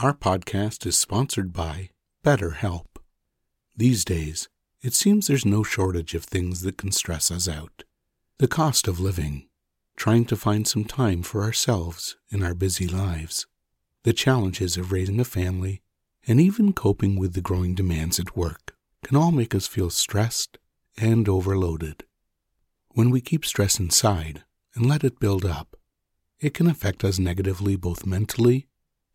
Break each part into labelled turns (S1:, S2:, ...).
S1: Our podcast is sponsored by BetterHelp. These days, it seems there's no shortage of things that can stress us out. The cost of living, trying to find some time for ourselves in our busy lives, the challenges of raising a family, and even coping with the growing demands at work can all make us feel stressed and overloaded. When we keep stress inside and let it build up, it can affect us negatively both mentally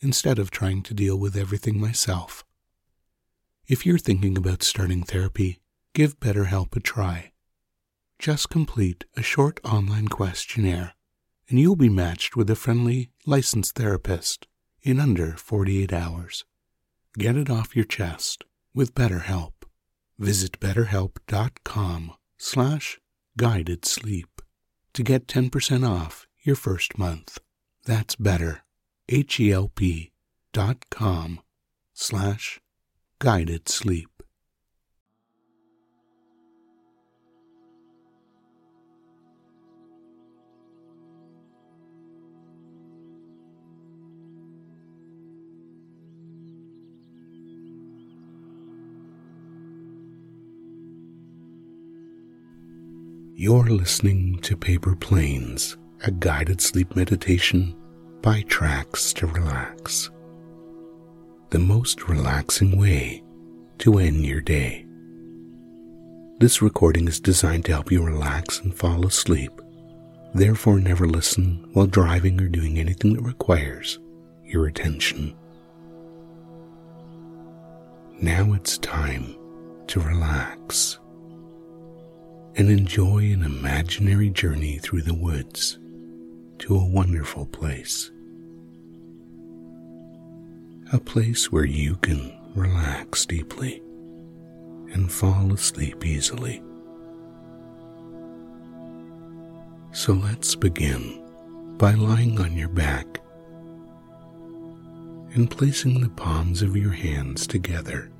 S1: instead of trying to deal with everything myself. If you're thinking about starting therapy, give BetterHelp a try. Just complete a short online questionnaire, and you'll be matched with a friendly, licensed therapist in under 48 hours. Get it off your chest with BetterHelp. Visit betterhelp.com slash guided sleep to get 10% off your first month. That's better, H-E-L-P dot com slash guided sleep. You're listening to Paper Planes, a guided sleep meditation by Tracks to Relax the most relaxing way to end your day. This recording is designed to help you relax and fall asleep. Therefore, never listen while driving or doing anything that requires your attention. Now it's time to relax and enjoy an imaginary journey through the woods to a wonderful place a place where you can relax deeply and fall asleep easily. So let's begin by lying on your back and placing the palms of your hands together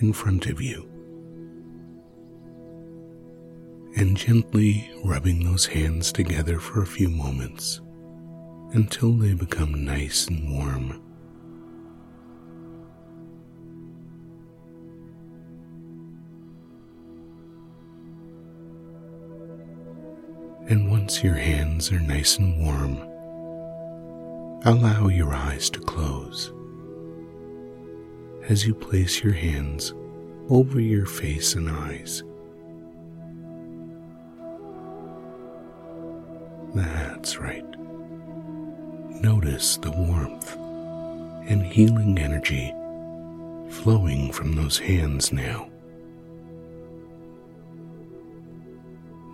S1: in front of you and gently rubbing those hands together for a few moments until they become nice and warm. And once your hands are nice and warm, allow your eyes to close as you place your hands over your face and eyes. That's right. Notice the warmth and healing energy flowing from those hands now.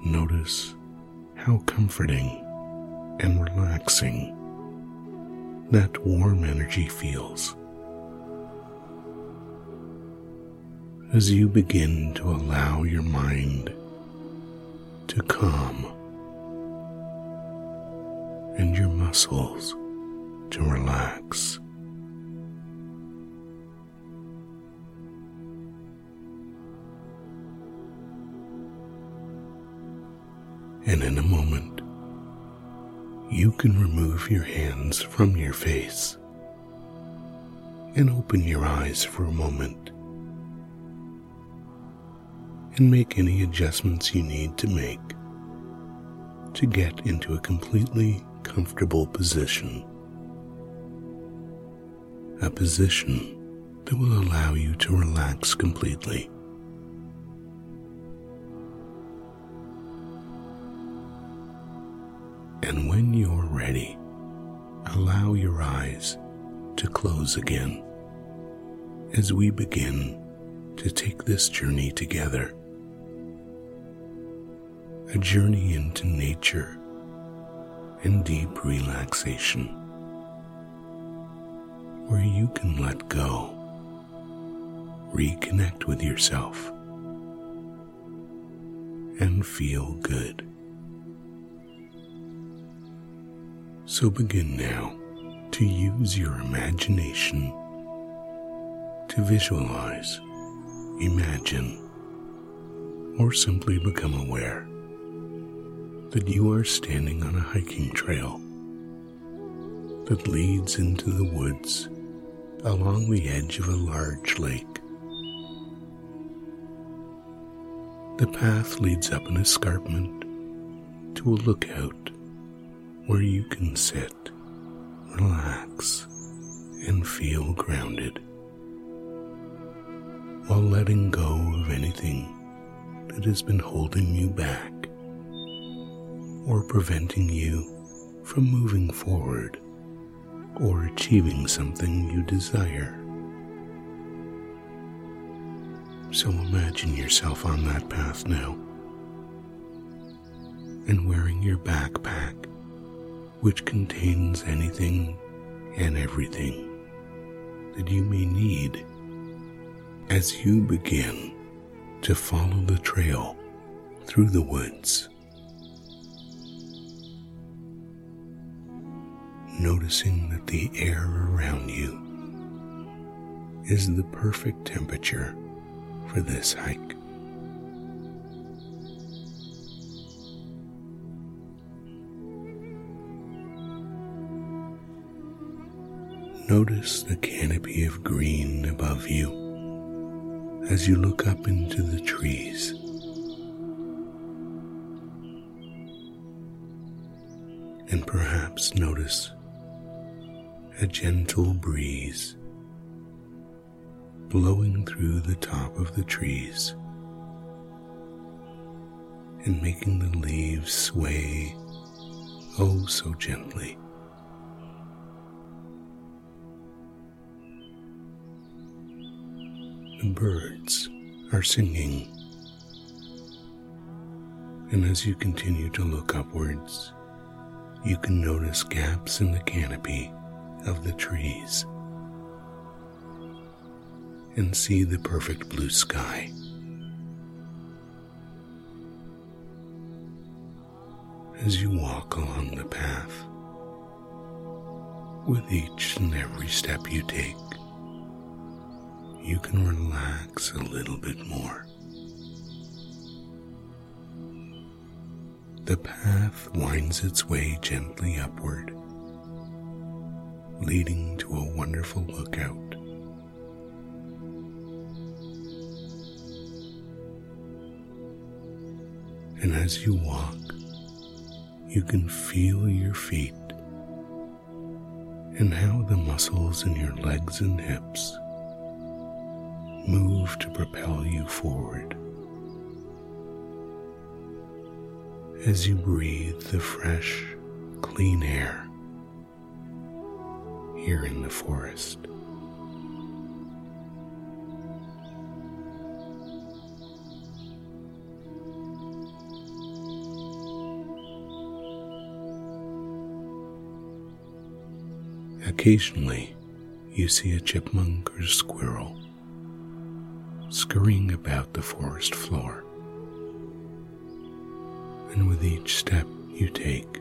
S1: Notice how comforting and relaxing that warm energy feels. As you begin to allow your mind to calm and your muscles to relax. and in a moment, you can remove your hands from your face and open your eyes for a moment and make any adjustments you need to make to get into a completely comfortable position a position that will allow you to relax completely. And when you're ready, allow your eyes to close again as we begin to take this journey together. A journey into nature and deep relaxation, where you can let go, reconnect with yourself, and feel good. So begin now to use your imagination to visualize, imagine, or simply become aware that you are standing on a hiking trail that leads into the woods along the edge of a large lake. The path leads up an escarpment to a lookout where you can sit, relax, and feel grounded while letting go of anything that has been holding you back or preventing you from moving forward or achieving something you desire. So imagine yourself on that path now and wearing your backpack which contains anything and everything that you may need as you begin to follow the trail through the woods. Noticing that the air around you is the perfect temperature for this hike. Notice the canopy of green above you as you look up into the trees. And perhaps notice a gentle breeze blowing through the top of the trees and making the leaves sway oh so gently. the birds are singing. And as you continue to look upwards, you can notice gaps in the canopy of the trees and see the perfect blue sky. As you walk along the path, with each and every step you take, you can relax a little bit more. The path winds its way gently upward, leading to a wonderful lookout. And as you walk, you can feel your feet and how the muscles in your legs and hips move to propel you forward. As you breathe the fresh, clean air here in the forest. Occasionally, you see a chipmunk or squirrel scurrying about the forest floor. And with each step you take,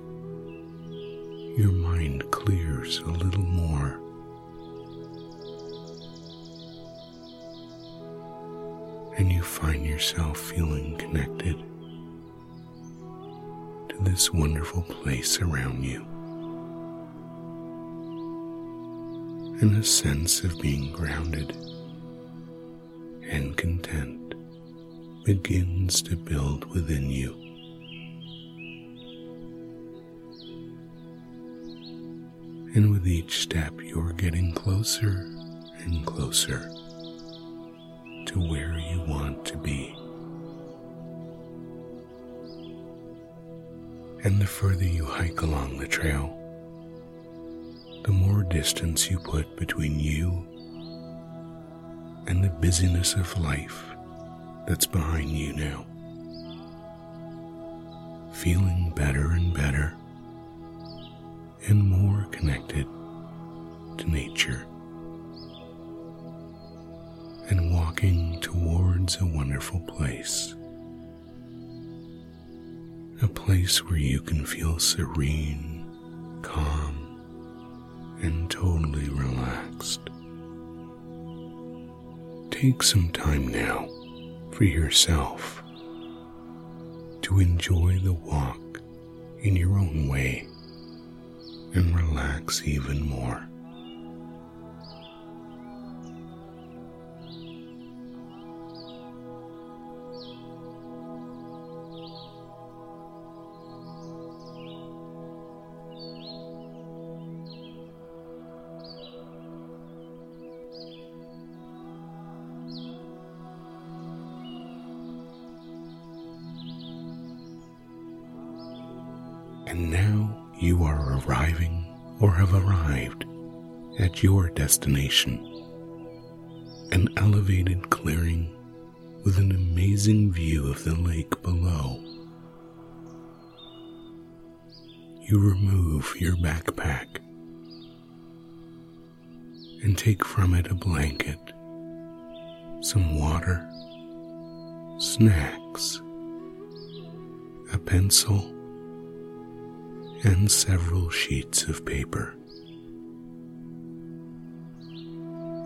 S1: your mind clears a little more. And you find yourself feeling connected to this wonderful place around you. And a sense of being grounded and content begins to build within you. And with each step, you're getting closer and closer to where you want to be. And the further you hike along the trail, the more distance you put between you and the busyness of life that's behind you now. Feeling better and better and more connected to nature and walking towards a wonderful place. A place where you can feel serene, calm, and totally relaxed. Take some time now for yourself to enjoy the walk in your own way and relax even more. And now you are arriving or have arrived at your destination. An elevated clearing with an amazing view of the lake below. You remove your backpack and take from it a blanket, some water, snacks, a pencil, and several sheets of paper.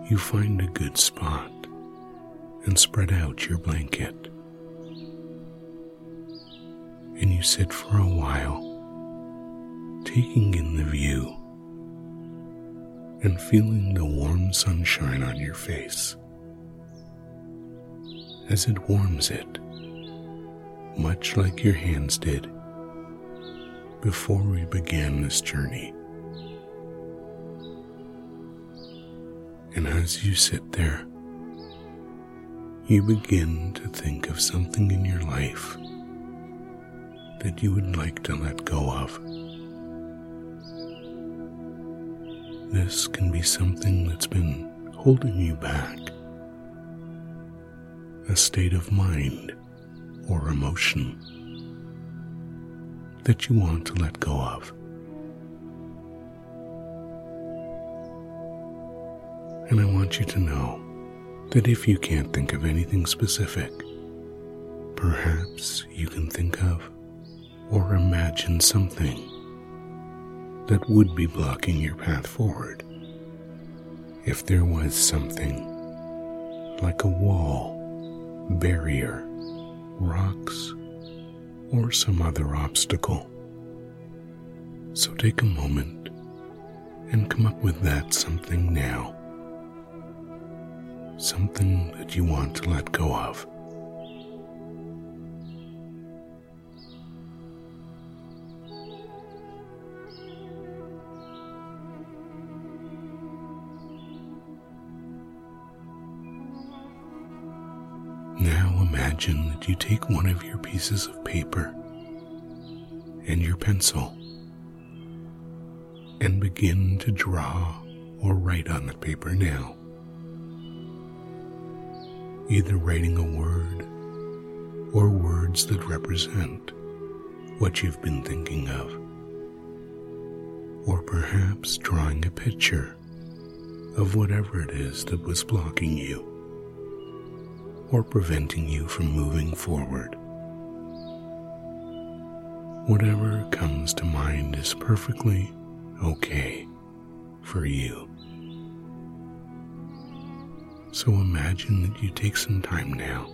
S1: You find a good spot and spread out your blanket. And you sit for a while, taking in the view and feeling the warm sunshine on your face as it warms it, much like your hands did before we began this journey. And as you sit there, you begin to think of something in your life that you would like to let go of. This can be something that's been holding you back, a state of mind or emotion that you want to let go of. And I want you to know that if you can't think of anything specific, perhaps you can think of or imagine something that would be blocking your path forward. If there was something like a wall, barrier, rocks, or some other obstacle. So take a moment and come up with that something now. Something that you want to let go of. Imagine that you take one of your pieces of paper and your pencil and begin to draw or write on the paper now. Either writing a word or words that represent what you've been thinking of, or perhaps drawing a picture of whatever it is that was blocking you or preventing you from moving forward. Whatever comes to mind is perfectly okay for you. So imagine that you take some time now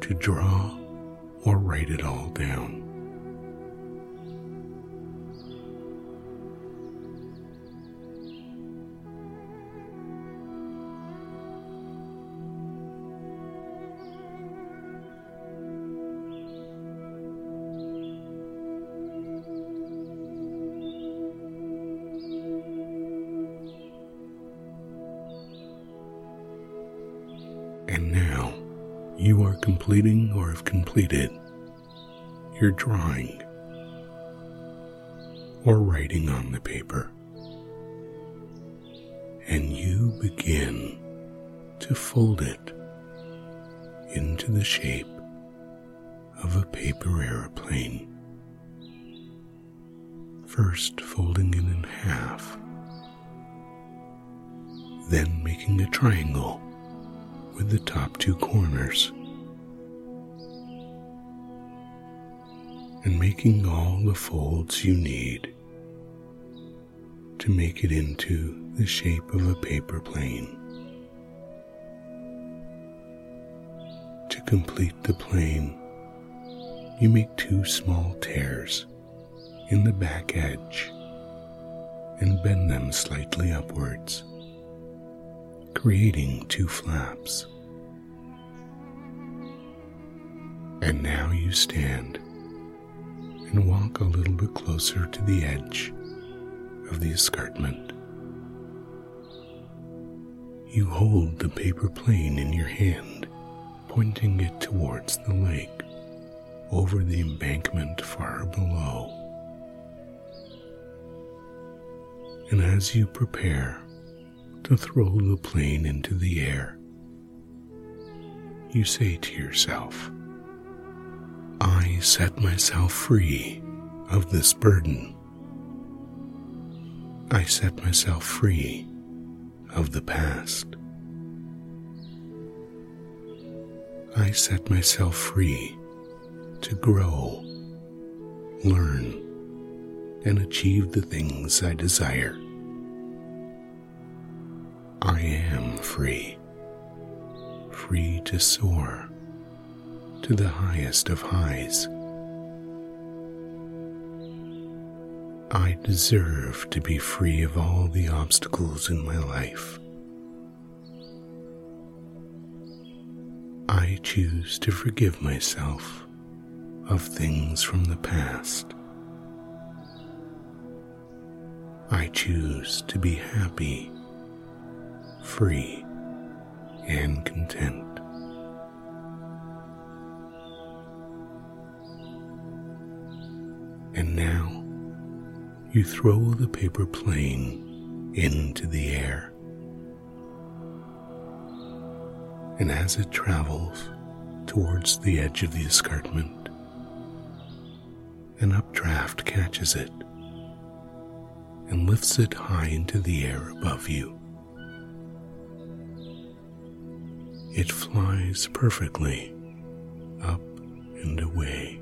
S1: to draw or write it all down. You are completing or have completed your drawing or writing on the paper. And you begin to fold it into the shape of a paper aeroplane. First, folding it in half, then making a triangle with the top two corners, and making all the folds you need to make it into the shape of a paper plane. To complete the plane, you make two small tears in the back edge and bend them slightly upwards, creating two flaps. And now you stand and walk a little bit closer to the edge of the escarpment. You hold the paper plane in your hand, pointing it towards the lake over the embankment far below. And as you prepare to throw the plane into the air, you say to yourself, I set myself free of this burden. I set myself free of the past. I set myself free to grow, learn, and achieve the things I desire. I am free, free to soar to the highest of highs. I deserve to be free of all the obstacles in my life. I choose to forgive myself of things from the past. I choose to be happy, free, and content. And now you throw the paper plane into the air. And as it travels towards the edge of the escarpment, an updraft catches it and lifts it high into the air above you. It flies perfectly up and away.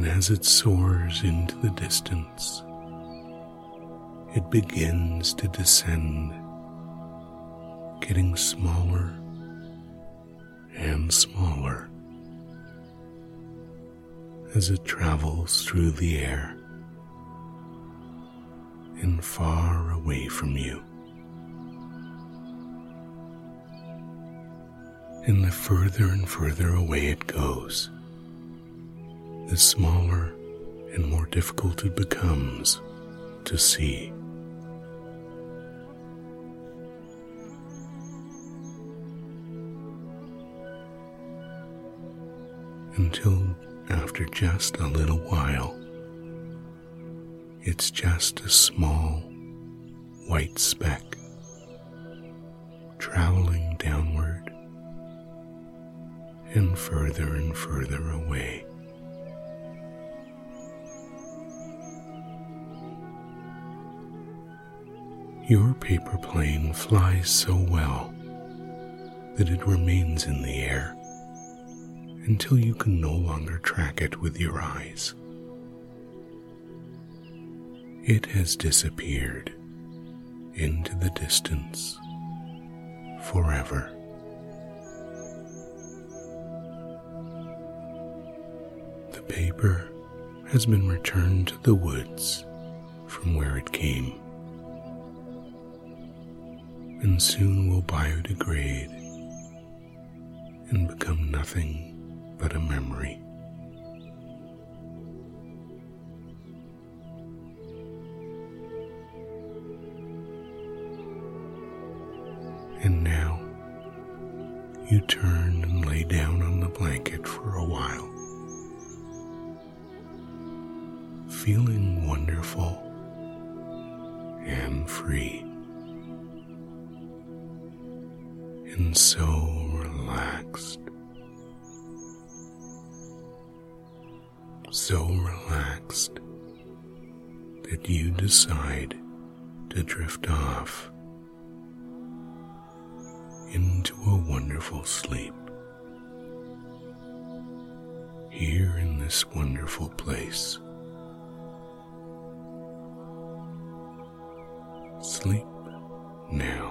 S1: and as it soars into the distance, it begins to descend, getting smaller and smaller as it travels through the air and far away from you. And the further and further away it goes, the smaller and more difficult it becomes to see. Until after just a little while, it's just a small white speck traveling downward and further and further away. Your paper plane flies so well that it remains in the air until you can no longer track it with your eyes. It has disappeared into the distance forever. The paper has been returned to the woods from where it came and soon will biodegrade and become nothing but a memory. You turn and lay down on the blanket for a while, feeling wonderful and free, and so relaxed. So relaxed that you decide to drift off into a wonderful sleep. Here in this wonderful place. Sleep now.